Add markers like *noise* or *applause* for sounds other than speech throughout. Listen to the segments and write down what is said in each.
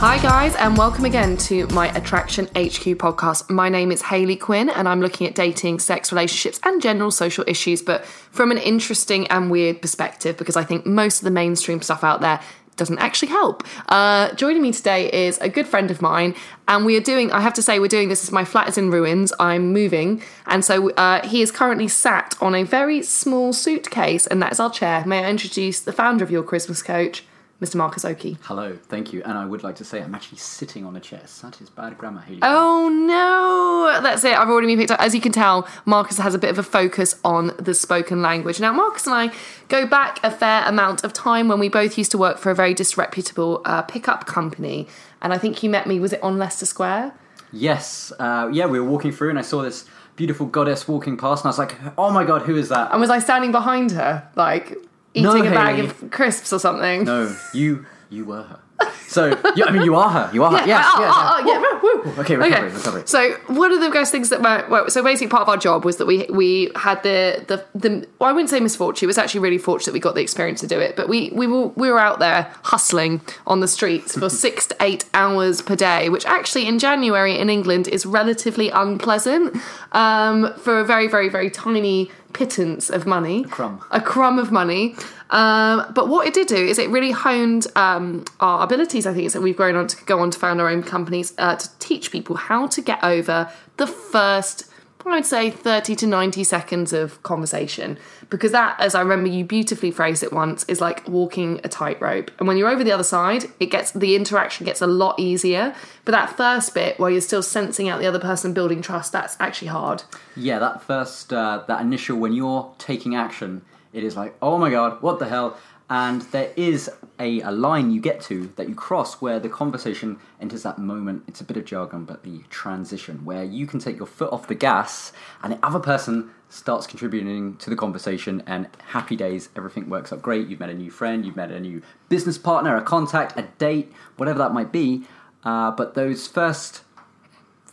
Hi, guys, and welcome again to my Attraction HQ podcast. My name is Hayley Quinn, and I'm looking at dating, sex, relationships, and general social issues, but from an interesting and weird perspective because I think most of the mainstream stuff out there doesn't actually help. Uh, joining me today is a good friend of mine, and we are doing, I have to say, we're doing this as my flat is in ruins. I'm moving, and so uh, he is currently sat on a very small suitcase, and that is our chair. May I introduce the founder of your charisma coach? Mr. Marcus Oakey. Hello, thank you. And I would like to say I'm actually sitting on a chair. That is bad grammar, Hayley. Oh no, that's it. I've already been picked up. As you can tell, Marcus has a bit of a focus on the spoken language. Now, Marcus and I go back a fair amount of time when we both used to work for a very disreputable uh, pickup company. And I think you met me, was it on Leicester Square? Yes. Uh, yeah, we were walking through and I saw this beautiful goddess walking past and I was like, oh my god, who is that? And was I standing behind her, like eating No, a bag Hayley. of crisps or something? No, you you were her. So, yeah, I mean, you are her. You are her. *laughs* Yes, oh, yes. oh, oh, yeah. Oh, woo. Okay, recovery, recovery. So one of the best things that my, well, so basically part of our job was that we we had the the the well, I wouldn't say misfortune. It was actually really fortunate we got the experience to do it. But we we were we were out there hustling on the streets for *laughs* six to eight hours per day, which actually in January in England is relatively unpleasant um, for a very very very tiny pittance of money, a crumb. a crumb of money. Um, but what it did do is it really honed um, our abilities. I think that we've grown on to go on to found our own companies uh, to teach people how to get over the first. I would say 30 to 90 seconds of conversation because that, as I remember you beautifully phrased it once, is like walking a tightrope. And when you're over the other side, it gets the interaction gets a lot easier. But that first bit where you're still sensing out the other person, building trust, that's actually hard. Yeah, that first, uh, that initial, when you're taking action, it is like, oh my god, what the hell? And there is a, a line you get to that you cross where the conversation enters that moment. It's a bit of jargon, but the transition where you can take your foot off the gas and the other person starts contributing to the conversation and happy days, everything works out great. You've met a new friend, you've met a new business partner, a contact, a date, whatever that might be. Uh, but those first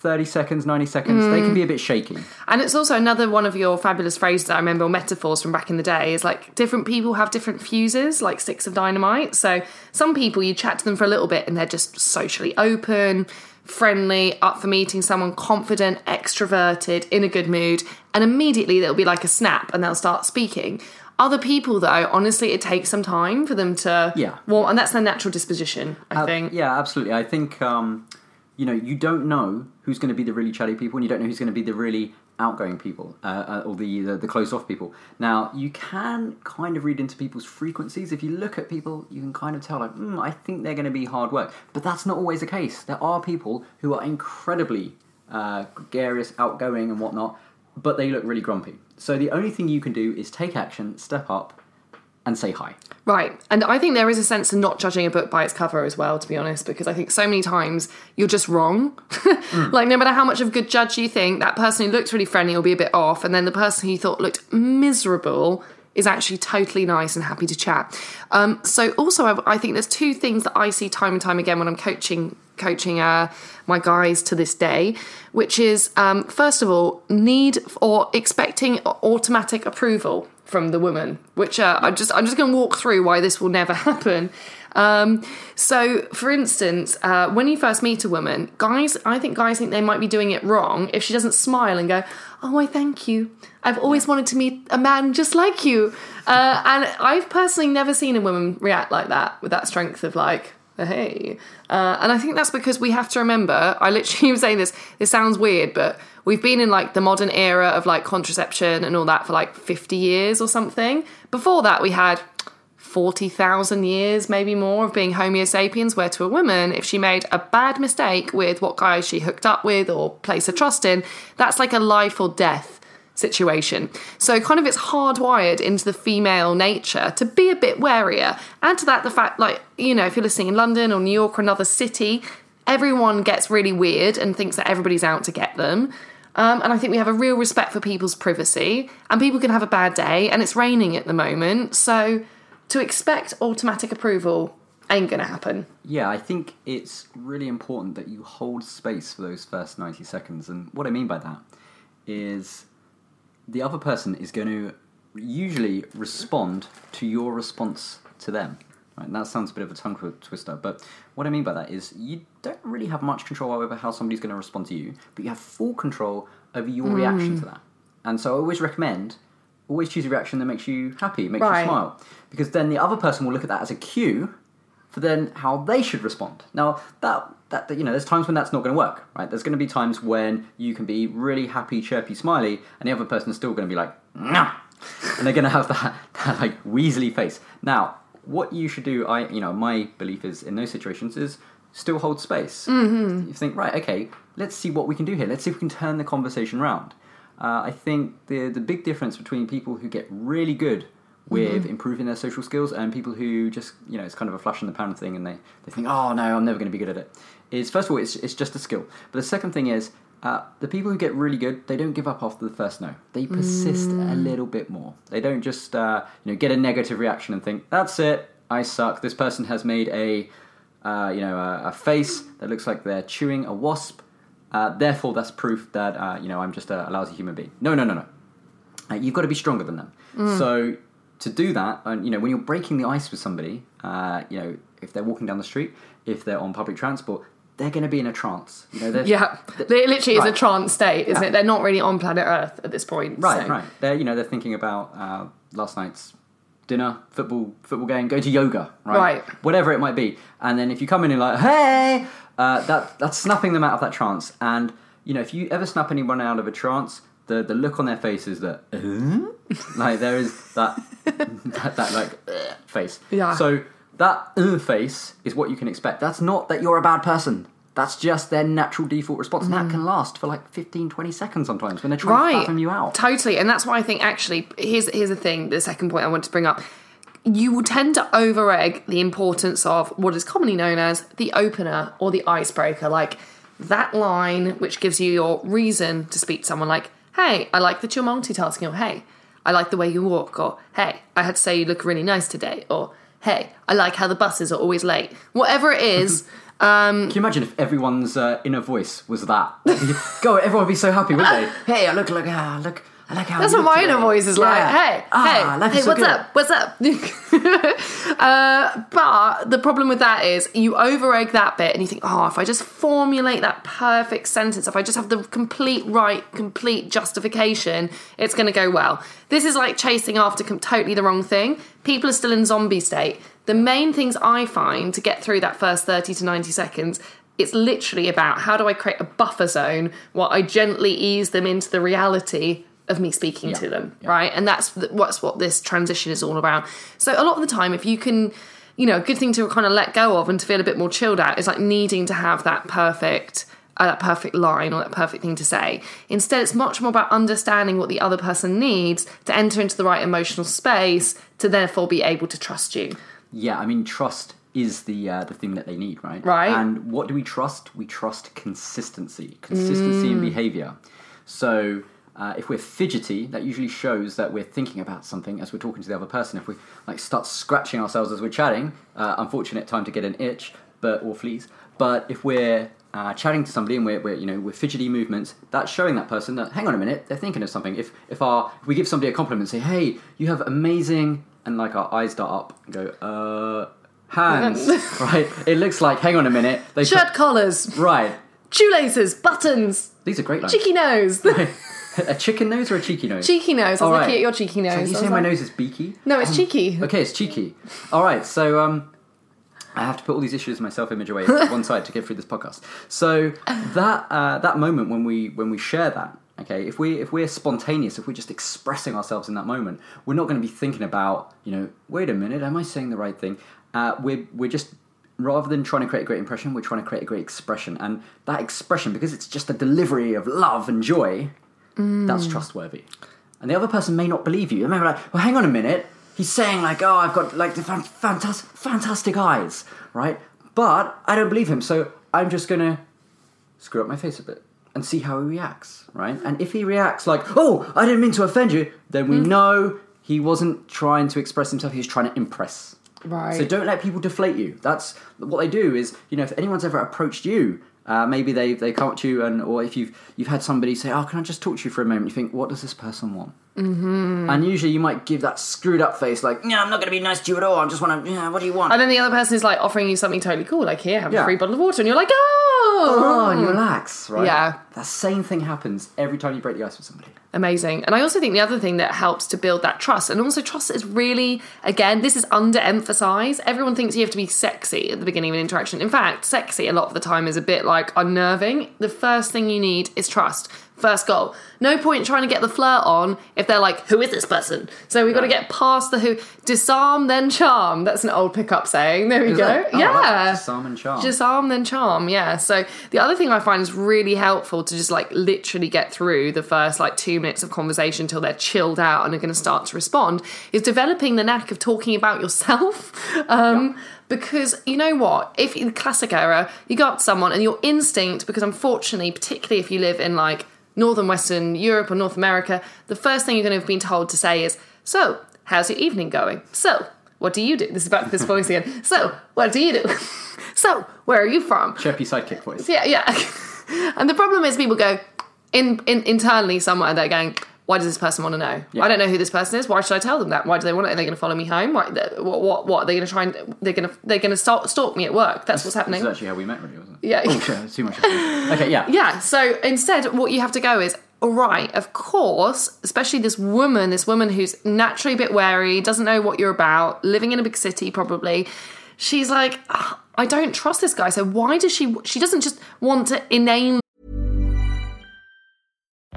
30 seconds, 90 seconds, they can be a bit shaky. And it's also another one of your fabulous phrases that I remember, or metaphors from back in the day, is like different people have different fuses, like sticks of dynamite. So some people, you chat to them for a little bit and they're just socially open, friendly, up for meeting someone, confident, extroverted, in a good mood. And immediately there'll be like a snap and they'll start speaking. Other people, though, honestly, it takes some time for them to. Yeah. Well, and that's their natural disposition, I Uh, think. Yeah, absolutely. I think um, you know you don't know who's going to be the really chatty people, and you don't know who's going to be the really outgoing people, uh, uh, or the, the the close off people. Now you can kind of read into people's frequencies. If you look at people, you can kind of tell like, mm, I think they're going to be hard work, but that's not always the case. There are people who are incredibly uh, gregarious, outgoing, and whatnot, but they look really grumpy. So the only thing you can do is take action, step up, and say hi. Right. And I think there is a sense of not judging a book by its cover as well, to be honest, because I think so many times you're just wrong. *laughs* like, no matter how much of a good judge you think, that person who looks really friendly will be a bit off, and then the person who you thought looked miserable is actually totally nice and happy to chat. Um, so, also, I, I think there's two things that I see time and time again when I'm coaching coaching uh, my guys to this day, which is um, first of all need or expecting automatic approval from the woman, which uh, I just I'm just going to walk through why this will never *laughs* happen. Um, so, for instance, uh, when you first meet a woman, guys, I think guys think they might be doing it wrong if she doesn't smile and go, "Oh, I thank you. I've always wanted to meet a man just like you." Uh, and I've personally never seen a woman react like that with that strength of like, "Hey," uh, and I think that's because we have to remember. I literally *laughs* am saying this. This sounds weird, but we've been in like the modern era of like contraception and all that for like 50 years or something. Before that, we had 40,000 years, maybe more, of being Homo sapiens, where to a woman, if she made a bad mistake with what guy she hooked up with or placed her trust in, that's like a life or death situation. So, kind of, it's hardwired into the female nature to be a bit warier. Add to that the fact, like, you know, if you're listening in London or New York or another city, everyone gets really weird and thinks that everybody's out to get them. Um, and I think we have a real respect for people's privacy, and people can have a bad day, and it's raining at the moment. So, to expect automatic approval ain't gonna happen. Yeah, I think it's really important that you hold space for those first 90 seconds. And what I mean by that is the other person is going to usually respond to your response to them. Right, and that sounds a bit of a tongue twister, but what I mean by that is you don't really have much control over how somebody's going to respond to you, but you have full control over your mm. reaction to that. And so I always recommend always choose a reaction that makes you happy, makes Right. you smile, because then the other person will look at that as a cue for then how they should respond. Now that that that, you know, there's times when that's not going to work, right? There's going to be times when you can be really happy, chirpy, smiley, and the other person is still going to be like, nah, *laughs* and they're going to have that, *laughs* that like weaselly face. Now, what you should do, I you know, my belief is in those situations is still hold space. Mm-hmm. You think, right, okay, let's see what we can do here. Let's see if we can turn the conversation round. Uh, I think the the big difference between people who get really good with improving their social skills and people who just you know it's kind of a flash in the pan thing and they, they think oh no I'm never going to be good at it. Is first of all it's, it's just a skill. But the second thing is uh, the people who get really good they don't give up after the first no. They persist a little bit more. They don't just uh, you know get a negative reaction and think that's it I suck. This person has made a uh, you know a, a face that looks like they're chewing a wasp uh, therefore that's proof that uh, you know I'm just a, a lousy human being no no no no uh, you've got to be stronger than them. So to do that, and you know, when you're breaking the ice with somebody, uh, you know, if they're walking down the street, if they're on public transport, they're going to be in a trance. You know, they're, *laughs* Yeah, it literally is a trance state, isn't Yeah. it? They're not really on planet Earth at this point. right, so- right. They're you know they're thinking about uh, last night's dinner, football, football game, going to yoga, right? Right. Whatever it might be, and then if you come in and like, hey, uh, that that's snapping them out of that trance. And you know, if you ever snap anyone out of a trance, the the look on their face is that, "Uh?" *laughs* like there is that *laughs* that, that like "Uh," face. Yeah. So that uh, face is what you can expect. That's not that you're a bad person. That's just their natural default response. And that can last for like 15, 20 seconds sometimes when they're trying to right fathom you out. totally and that's why i think actually here's here's the thing the second point i want to bring up you will tend to over egg the importance of what is commonly known as the opener or the icebreaker like that line which gives you your reason to speak to someone like hey i like that you're multitasking or hey i like the way you walk or hey i had to say you look really nice today or hey i like how the buses are always late whatever it is *laughs* Um, Can you imagine if everyone's uh, inner voice was that? Go, everyone would be so happy, wouldn't they? *laughs* Hey, I look like ah, look, I like how. That's what my inner voice is Yeah. like. Hey, ah, hey, hey, so what's good. up? What's up? *laughs* uh, but the problem with that is you over egg that bit and you think, oh, if I just formulate that perfect sentence, if I just have the complete right, complete justification, it's going to go well. This is like chasing after com- totally the wrong thing. People are still in zombie state. The main things I find to get through that first 30 to 90 seconds it's literally about how do I create a buffer zone while I gently ease them into the reality of me speaking to them, right? And that's what's what this transition is all about. So a lot of the time, if you can, you know, a good thing to kind of let go of and to feel a bit more chilled out is like needing to have that perfect. Uh, that perfect line or that perfect thing to say. Instead, it's much more about understanding what the other person needs to enter into the right emotional space to therefore be able to trust you. Yeah, I mean, trust is the uh, the thing that they need, right? Right. And what do we trust? We trust consistency, consistency in behavior. So. Uh, if we're fidgety, that usually shows that we're thinking about something as we're talking to the other person. If we like start scratching ourselves as we're chatting, uh, unfortunate time to get an itch, but or fleas. But if we're uh, chatting to somebody and we're, we're you know we're fidgety movements, that's showing that person that hang on a minute, they're thinking of something. If if our if we give somebody a compliment, say hey, you have amazing, and like our eyes dart up and go uh hands, *laughs* right? It looks like hang on a minute, they Shirt collars, right. shoelaces, buttons, These are great lines. cheeky nose. *laughs* a chicken nose or a cheeky nose? cheeky nose. I was All looking right. at your cheeky nose. So I you was say my like- nose is beaky? No, it's cheeky. Okay, it's cheeky. All right, so um, I have to put all these issues of my self-image away to one *laughs* side to get through this podcast. So that uh, that moment when we when we share that, Okay, if we if we're spontaneous, if we're just expressing ourselves in that moment, we're not going to be thinking about, you know, wait a minute, am I saying the right thing? Uh, we're we're just rather than trying to create a great impression, we're trying to create a great expression, and that expression, because it's just a delivery of love and joy, that's mm. trustworthy. And the other person may not believe you. They may be like, well, hang on a minute. He's saying like, oh, I've got like the fan- fantastic, fantastic eyes, right? But I don't believe him, so I'm just gonna screw up my face a bit and see how he reacts, right? And if he reacts like, oh, I didn't mean to offend you, then we mm. know he wasn't trying to express himself, he was trying to impress. Right. So don't let people deflate you. That's what they do is, you know, if anyone's ever approached you, uh, maybe they, they come up to you and or if you've you've had somebody say, Oh, can I just talk to you for a moment? You think, what does this person want? Mm-hmm. And usually you might give that screwed up face like, No, I'm not gonna be nice to you at all, I just wanna yeah, what do you want? And then the other person is like offering you something totally cool, like here, have a free bottle of water, and you're like, oh, oh, and you relax, right? Yeah. That same thing happens every time you break the ice with somebody. Amazing. And I also think the other thing that helps to build that trust, and also trust is really, again, this is underemphasized. Everyone thinks you have to be sexy at the beginning of an interaction. In fact, sexy a lot of the time is a bit like unnerving. The first thing you need is trust. First goal. No point trying to get the flirt on if they're like, who is this person? So we've got to get past the who. Disarm, then charm. That's an old pickup saying. There we Is go. oh, yeah. that's Disarm and charm. Disarm then charm, yeah. So the other thing I find is really helpful to just like literally get through the first like two minutes of conversation until they're chilled out and are going to start to respond is developing the knack of talking about yourself. *laughs* Um, Because you know what? If in the classic era, you go up to someone and your instinct, because unfortunately, particularly if you live in like Northern Western Europe or North America, the first thing you're going to have been told to say is, So, how's your evening going? So, what do you do? This is back to this voice again. *laughs* So, what do you do? *laughs* so, where are you from? Chirpy sidekick voice. Yeah, yeah. *laughs* and the problem is people go in, in internally somewhere they're going, why does this person want to know? I don't know who this person is. Why should I tell them that? Why do they want it? Are they going to follow me home? Why, what, what, what? Are they going to try and they're going to they're going to stalk, stalk me at work? That's what's happening. This is actually how we met, really, wasn't it? Yeah. Oh, too much. okay, yeah. Yeah, so instead, what you have to go is, all right, of course, especially this woman, this woman who's naturally a bit wary, doesn't know what you're about, living in a big city probably. She's like, "Ah, I don't trust this guy. So why does she? She doesn't just want to inane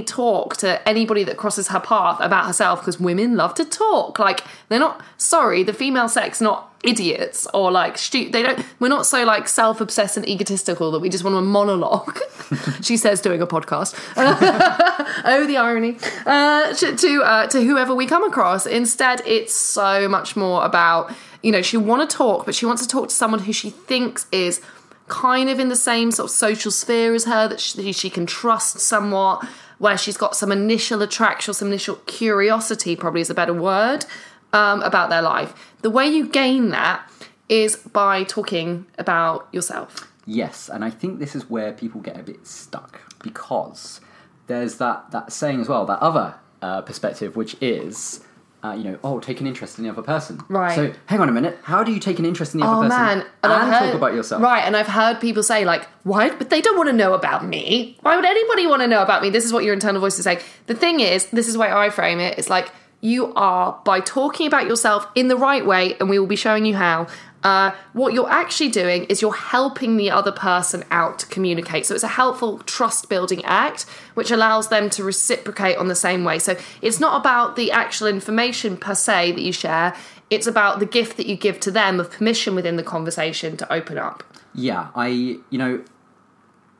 talk to anybody that crosses her path about herself because women love to talk. Like they're not sorry, the female sex not idiots or like stu- they don't we're not so like self-obsessed and egotistical that we just want to monologue *laughs* she says doing a podcast. *laughs* Oh the irony. Uh, to to, uh, to whoever we come across. Instead it's so much more about you know she want to talk but she wants to talk to someone who she thinks is kind of in the same sort of social sphere as her that she, she can trust somewhat where she's got some initial attraction some initial curiosity probably is a better word um, about their life. The way you gain that is by talking about yourself. Yes, and I think this is where people get a bit stuck because there's that, that saying as well, that other uh, perspective, which is, uh, you know, oh, take an interest in the other person. Right. So hang on a minute, how do you take an interest in the Oh other person man, and, I've talk about yourself? Right, and I've heard people say like, "Why?" But they don't want to know about me. Why would anybody want to know about me? This is what your internal voice is saying. The thing is, this is the way I frame it. It's like you are by talking about yourself in the right way, and we will be showing you how. Uh, what you're actually doing is you're helping the other person out to communicate. So it's a helpful trust building act, which allows them to reciprocate on the same way. So it's not about the actual information per se that you share, it's about the gift that you give to them of permission within the conversation to open up. Yeah, I, you know,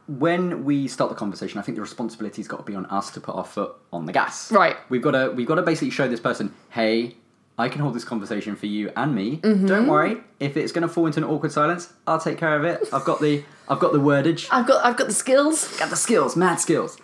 when we start the conversation, I think the responsibility's got to be on us to put our foot on the gas. Right. We've got to, we've got to basically show this person, hey, I can hold this conversation for you and me. Mm-hmm. Don't worry, if it's going to fall into an awkward silence, I'll take care of it. I've got the, I've got the wordage. I've got I've got the skills. got the skills, mad skills.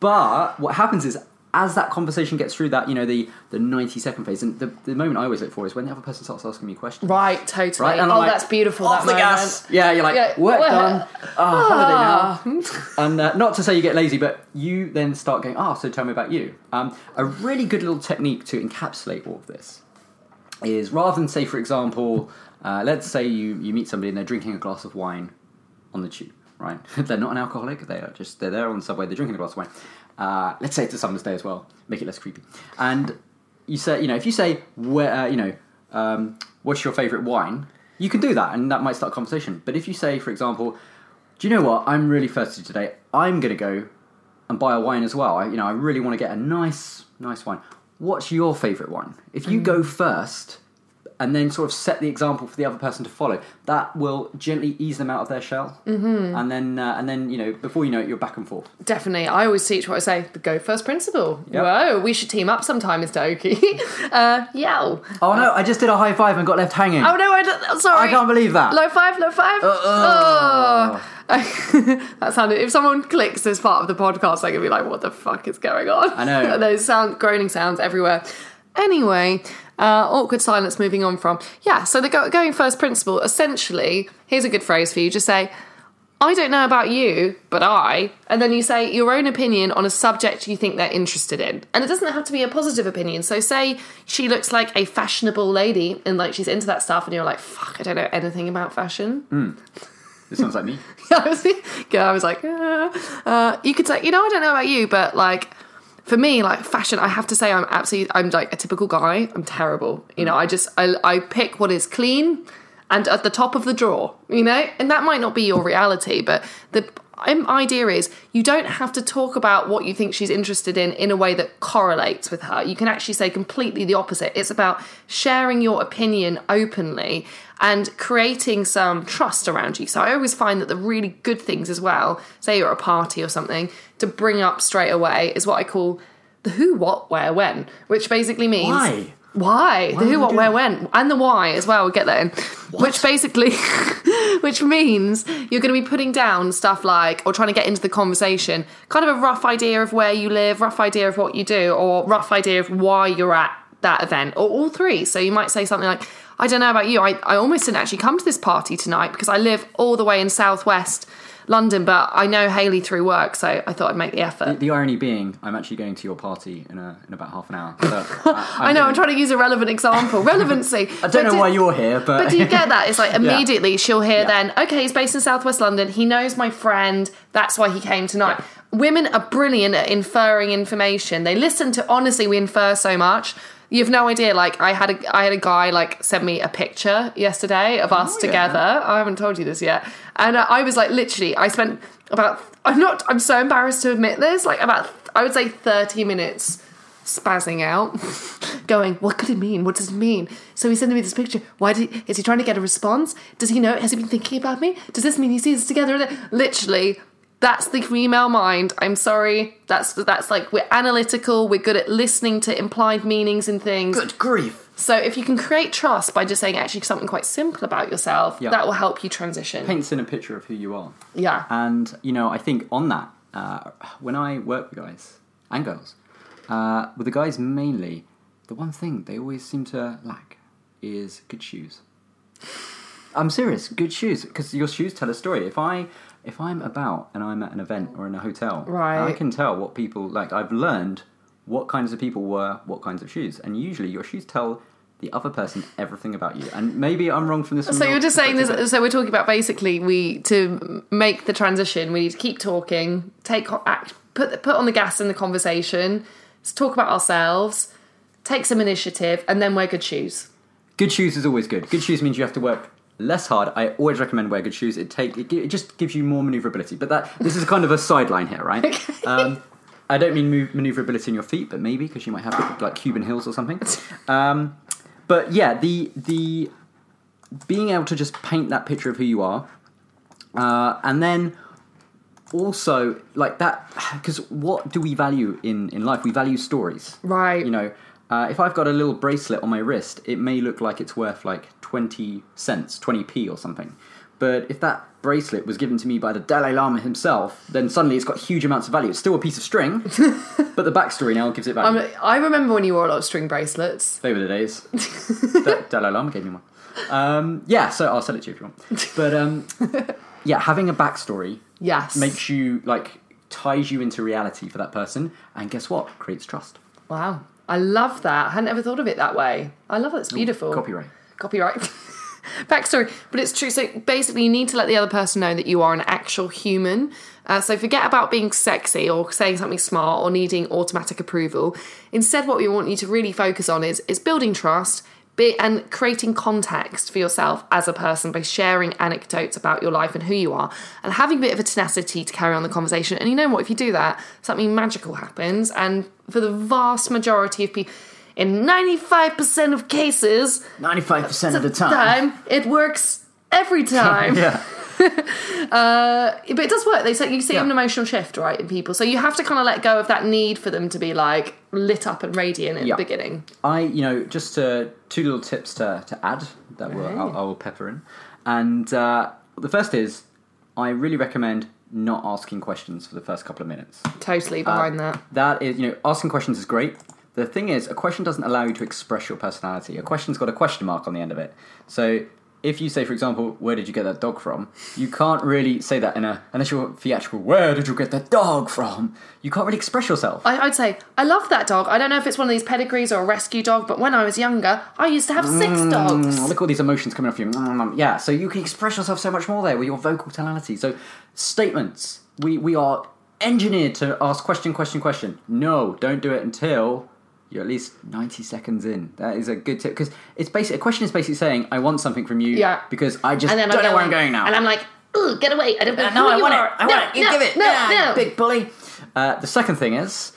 But what happens is, as that conversation gets through that, you know, the the ninety second phase, and the, the moment I always look for is when the other person starts asking me questions. Right, totally. Right, and oh, like, that's beautiful. Off that the moment. gas. Yeah, you're like, Yeah, work well- done. Oh, holiday now. *laughs* and uh, not to say you get lazy, but you then start going, oh, so tell me about you. Um, a really good little technique to encapsulate all of this is rather than say, for example, uh, let's say you, you meet somebody and they're drinking a glass of wine on the tube. right? *laughs* they're not an alcoholic. They are just they're there on the subway. They're drinking a glass of wine. Uh, let's say it's a summer's day as well. Make it less creepy. And you say, you know, if you say, where, uh, you know, um, what's your favourite wine? You can do that, and that might start a conversation. But if you say, for example, do you know what? I'm really thirsty today. I'm going to go and buy a wine as well. I, you know, I really want to get a nice, nice wine. What's your favourite wine? If you go first and then sort of set the example for the other person to follow, that will gently ease them out of their shell. Mm-hmm. And then, uh, and then, you know, before you know it, you're back and forth. Definitely. I always teach what I say the go first principle. Yep. Whoa, we should team up sometime, Mr. Oakey. *laughs* uh, yell. Oh no! I just did a high five and got left hanging. Oh no, I don't, sorry. I can't believe that. Low five, low five. Uh, Oh. *laughs* that sounded. If someone clicks this part of the podcast, they're gonna be like, "What the fuck is going on?" I know. *laughs* There's sound groaning sounds everywhere. Anyway, uh, awkward silence. Moving on from yeah. So the go- going first principle. Essentially, here's a good phrase for you. Just say. I don't know about you, but I. And then you say your own opinion on a subject you think they're interested in. And it doesn't have to be a positive opinion. So, say she looks like a fashionable lady and like she's into that stuff, and you're like, fuck, I don't know anything about fashion. This sounds like me. I was, *laughs* yeah, I was like, uh, uh, you could say, you know, I don't know about you, but like, for me, like fashion, I have to say, I'm absolutely, I'm like a typical guy. I'm terrible. You know, I just, I, I pick what is clean and at the top of the drawer, you know, and that might not be your reality, but the idea is you don't have to talk about what you think she's interested in in a way that correlates with her. You can actually say completely the opposite. It's about sharing your opinion openly and creating some trust around you. So I always find that the really good things as well, say you're at a party or something, to bring up straight away is what I call the who, what, where, when, which basically means Why? Why? the who, what, where, that? when, and the why as well. We'll get that in. Which basically, *laughs* which means you're going to be putting down stuff like, or trying to get into the conversation, kind of a rough idea of where you live, rough idea of what you do, or rough idea of why you're at that event, or all three. So you might say something like, I don't know about you, I, I almost didn't actually come to this party tonight because I live all the way in southwest London, but I know Hayley through work, so I thought I'd make the effort. The irony being, I'm actually going to your party in a, in about half an hour. So *laughs* uh, I, I know, I'm trying to use a relevant example. Relevancy. *laughs* I don't know why you're here, but, But do you get that? It's like *laughs* immediately she'll hear Yeah. then, okay, he's based in Southwest London. He knows my friend. That's why he came tonight. Women are brilliant at inferring information. They listen to honestly, we infer so much. You have no idea. Like I had a I had a guy like send me a picture yesterday of us Oh, yeah. together. I haven't told you this yet, and uh, I was like literally I spent about I'm not I'm so embarrassed to admit this like about I would say thirty minutes spazzing out, *laughs* going, "What could it mean? What does it mean?" So he's sending me this picture. Why did is he trying to get a response? Does he know? Has he been thinking about me? Does this mean he sees us together? Literally, that's the female mind. I'm sorry. That's that's like we're analytical. We're good at listening to implied meanings and things. good grief. So if you can create trust by just saying actually something quite simple about yourself, Yeah. that will help you transition. Paints in a picture of who you are. Yeah. And, you know, I think on that, uh, when I work with guys and girls, uh, with the guys mainly, the one thing they always seem to lack is good shoes. I'm serious, good shoes, because your shoes tell a story. If I if I'm about and I'm at an event or in a hotel, Right. I can tell what people like. I've learned what kinds of people wear what kinds of shoes, and usually your shoes tell the other person everything about you. And maybe I'm wrong from this. So you're just saying this. So we're talking about basically we to make the transition. We need to keep talking, take act, put put on the gas in the conversation, let's talk about ourselves, take some initiative, and then wear good shoes. Good shoes is always good. Good shoes means you have to work less hard. I always recommend wear good shoes. It take it, it just gives you more maneuverability. But that this is kind of a sideline here, right? *laughs* Um, I don't mean move, maneuverability in your feet, but maybe because you might have like Cuban heels or something. *laughs* Um, but yeah, the the being able to just paint that picture of who you are, uh, and then also like that because what do we value in in life? We value stories, Right. You know, uh, if I've got a little bracelet on my wrist, it may look like it's worth like 20 cents, 20p or something. But if that bracelet was given to me by the Dalai Lama himself, then suddenly it's got huge amounts of value. It's still a piece of string, *laughs* but the backstory now gives it value. Um, I remember when you wore a lot of string bracelets. they were the days. *laughs* Da- Dalai Lama gave me one. Um, yeah, so I'll sell it to you if you want. But um, *laughs* yeah, having a backstory Yes. makes you like ties you into reality for that person, and guess what? Creates trust. Wow. I love that. I hadn't ever thought of it that way. I love it. It's beautiful. Copyright. Copyright. *laughs* backstory. But it's true. So basically, you need to let the other person know that you are an actual human. Uh, so forget about being sexy or saying something smart or needing automatic approval. Instead, what we want you to really focus on is is building trust. Be, and creating context for yourself as a person by sharing anecdotes about your life and who you are and having a bit of a tenacity to carry on the conversation. And you know what? If you do that, something magical happens. And for the vast majority of people, in 95% of cases, 95% of the time. it works every *laughs* time. Yeah. *laughs* Uh, but it does work. They say you see Yeah. an emotional shift, right, in people. So you have to kind of let go of that need for them to be like lit up and radiant in Yeah. the beginning. I, you know, just uh, two little tips to, to add that will, I'll, I will pepper in. And uh, the first is I really recommend not asking questions for the first couple of minutes. Totally behind that. That is, you know, asking questions is great. The thing is, a question doesn't allow you to express your personality. A question's got a question mark on the end of it. So if you say, for example, where did you get that dog from? You can't really say that in a, unless you're theatrical, where did you get that dog from? You can't really express yourself. I, I'd say I love that dog. I don't know if it's one of these pedigrees or a rescue dog, but when I was younger, I used to have six Mm, dogs. look at all these emotions coming off you. Mm, Yeah, so you can express yourself so much more there with your vocal tonality. So statements. We we are engineered to ask question, question, question. No, don't do it until you're at least 90 seconds in. That is a good tip because it's basically a question is basically saying I want something from you Yeah. because I just And then don't know where I'm going, going now. And I'm like, Ugh, get away! I don't know Uh, who no, I you want are. it. I no, want it. You no, give it. No, yeah, no. big bully. Uh, the second thing is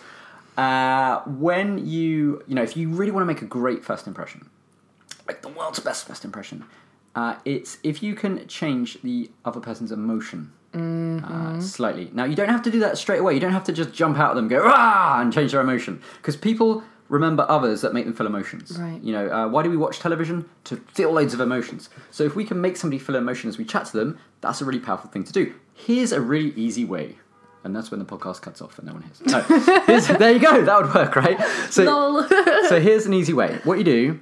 uh, when you, you know, if you really want to make a great first impression, like the world's best first impression, uh, it's if you can change the other person's emotion. Uh, slightly. Now you don't have to do that straight away. You don't have to just jump out at them, go ah, and change their emotion because people remember others that make them feel emotions. Right. You know, uh, why do we watch television? To feel loads of emotions. So if we can make somebody feel emotion as we chat to them, that's a really powerful thing to do. Here's a really easy way. And that's when the podcast cuts off and no one hears. No, *laughs* there you go. That would work, right? So, *laughs* so here's an easy way. What you do,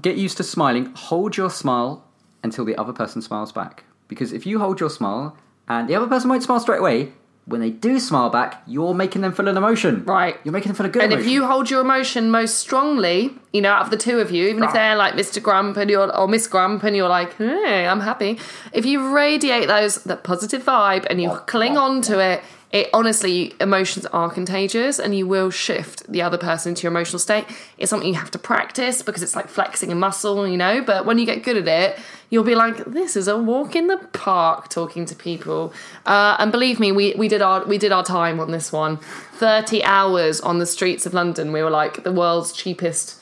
get used to smiling. Hold your smile until the other person smiles back. Because if you hold your smile and the other person won't smile straight away, when they do smile back, you're making them feel an emotion. Right. You're making them feel a good And emotion. if you hold your emotion most strongly, you know, out of the two of you, even if ah. they're like Mr. Grump and you're or Miss Grump and you're like, hey, I'm happy. If you radiate those that positive vibe and you oh, cling on to it, it honestly emotions are contagious and you will shift the other person into your emotional state. It's something you have to practice because it's like flexing a muscle, you know. But when you get good at it, you'll be like, this is a walk in the park talking to people. Uh, and believe me, we, we did our we did our time on this one. 30 hours on the streets of London. We were like the world's cheapest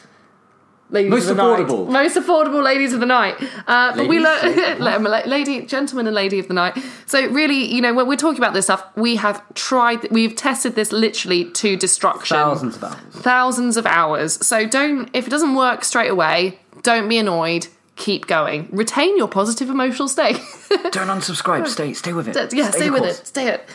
ladies Most of the affordable. night. Most affordable ladies of the night. Uh, but we learned, *laughs* lady, gentlemen, and lady of the night. So really, you know, when we're talking about this stuff, we have tried, we've tested this literally to destruction. Thousands of hours. Thousands of hours. So don't, if it doesn't work straight away, don't be annoyed. Keep going. Retain your positive emotional state. Don't unsubscribe. *laughs* Stay, stay with it. yeah, stay the with course. it. Stay it.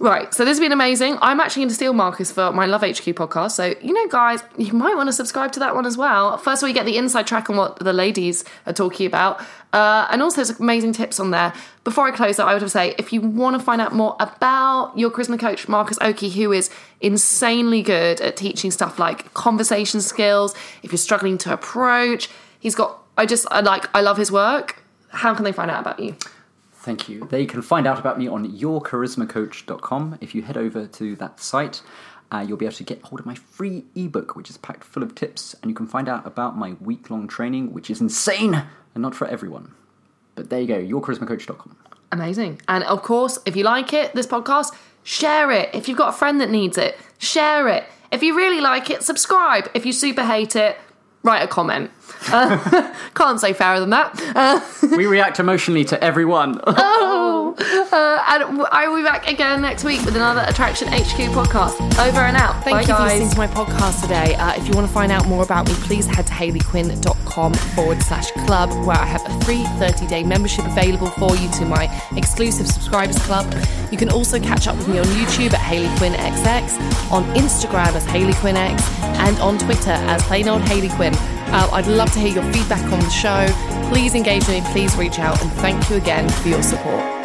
Right, so this has been amazing. I'm actually going to steal Marcus for my Love HQ podcast. So, you know, guys, you might want to subscribe to that one as well. First of all, you get the inside track on what the ladies are talking about. Uh, and also, there's amazing tips on there. Before I close out, I would have to say if you want to find out more about your charisma coach, Marcus Oakey, who is insanely good at teaching stuff like conversation skills, if you're struggling to approach, he's got, I just, I like, I love his work. How can they find out about you? Thank you. They can find out about me on yourcharismacoach.com. If you head over to that site, uh, you'll be able to get hold of my free ebook, which is packed full of tips, and you can find out about my week long training, which is insane and not for everyone. But there you go, yourcharismacoach.com. Amazing. And of course, if you like it, this podcast, share it. If you've got a friend that needs it, share it. If you really like it, subscribe. If you super hate it, write a comment. Uh, *laughs* can't say fairer than that. Uh, *laughs* we react emotionally to everyone. oh, uh, and I will be back again next week with another Attraction HQ podcast. Over and out. Thank Bye, you for listening to my podcast today. Uh, if you want to find out more about me, please head to hayleyquinn.com forward slash club, where I have a free 30 day membership available for you to my exclusive subscribers club. You can also catch up with me on YouTube at Hayley Quinn XX, on Instagram as Hayley Quinn X, and on Twitter as plain old Hayley Quinn. Uh, I'd love to hear your feedback on the show. Please engage with me, please reach out, and thank you again for your support.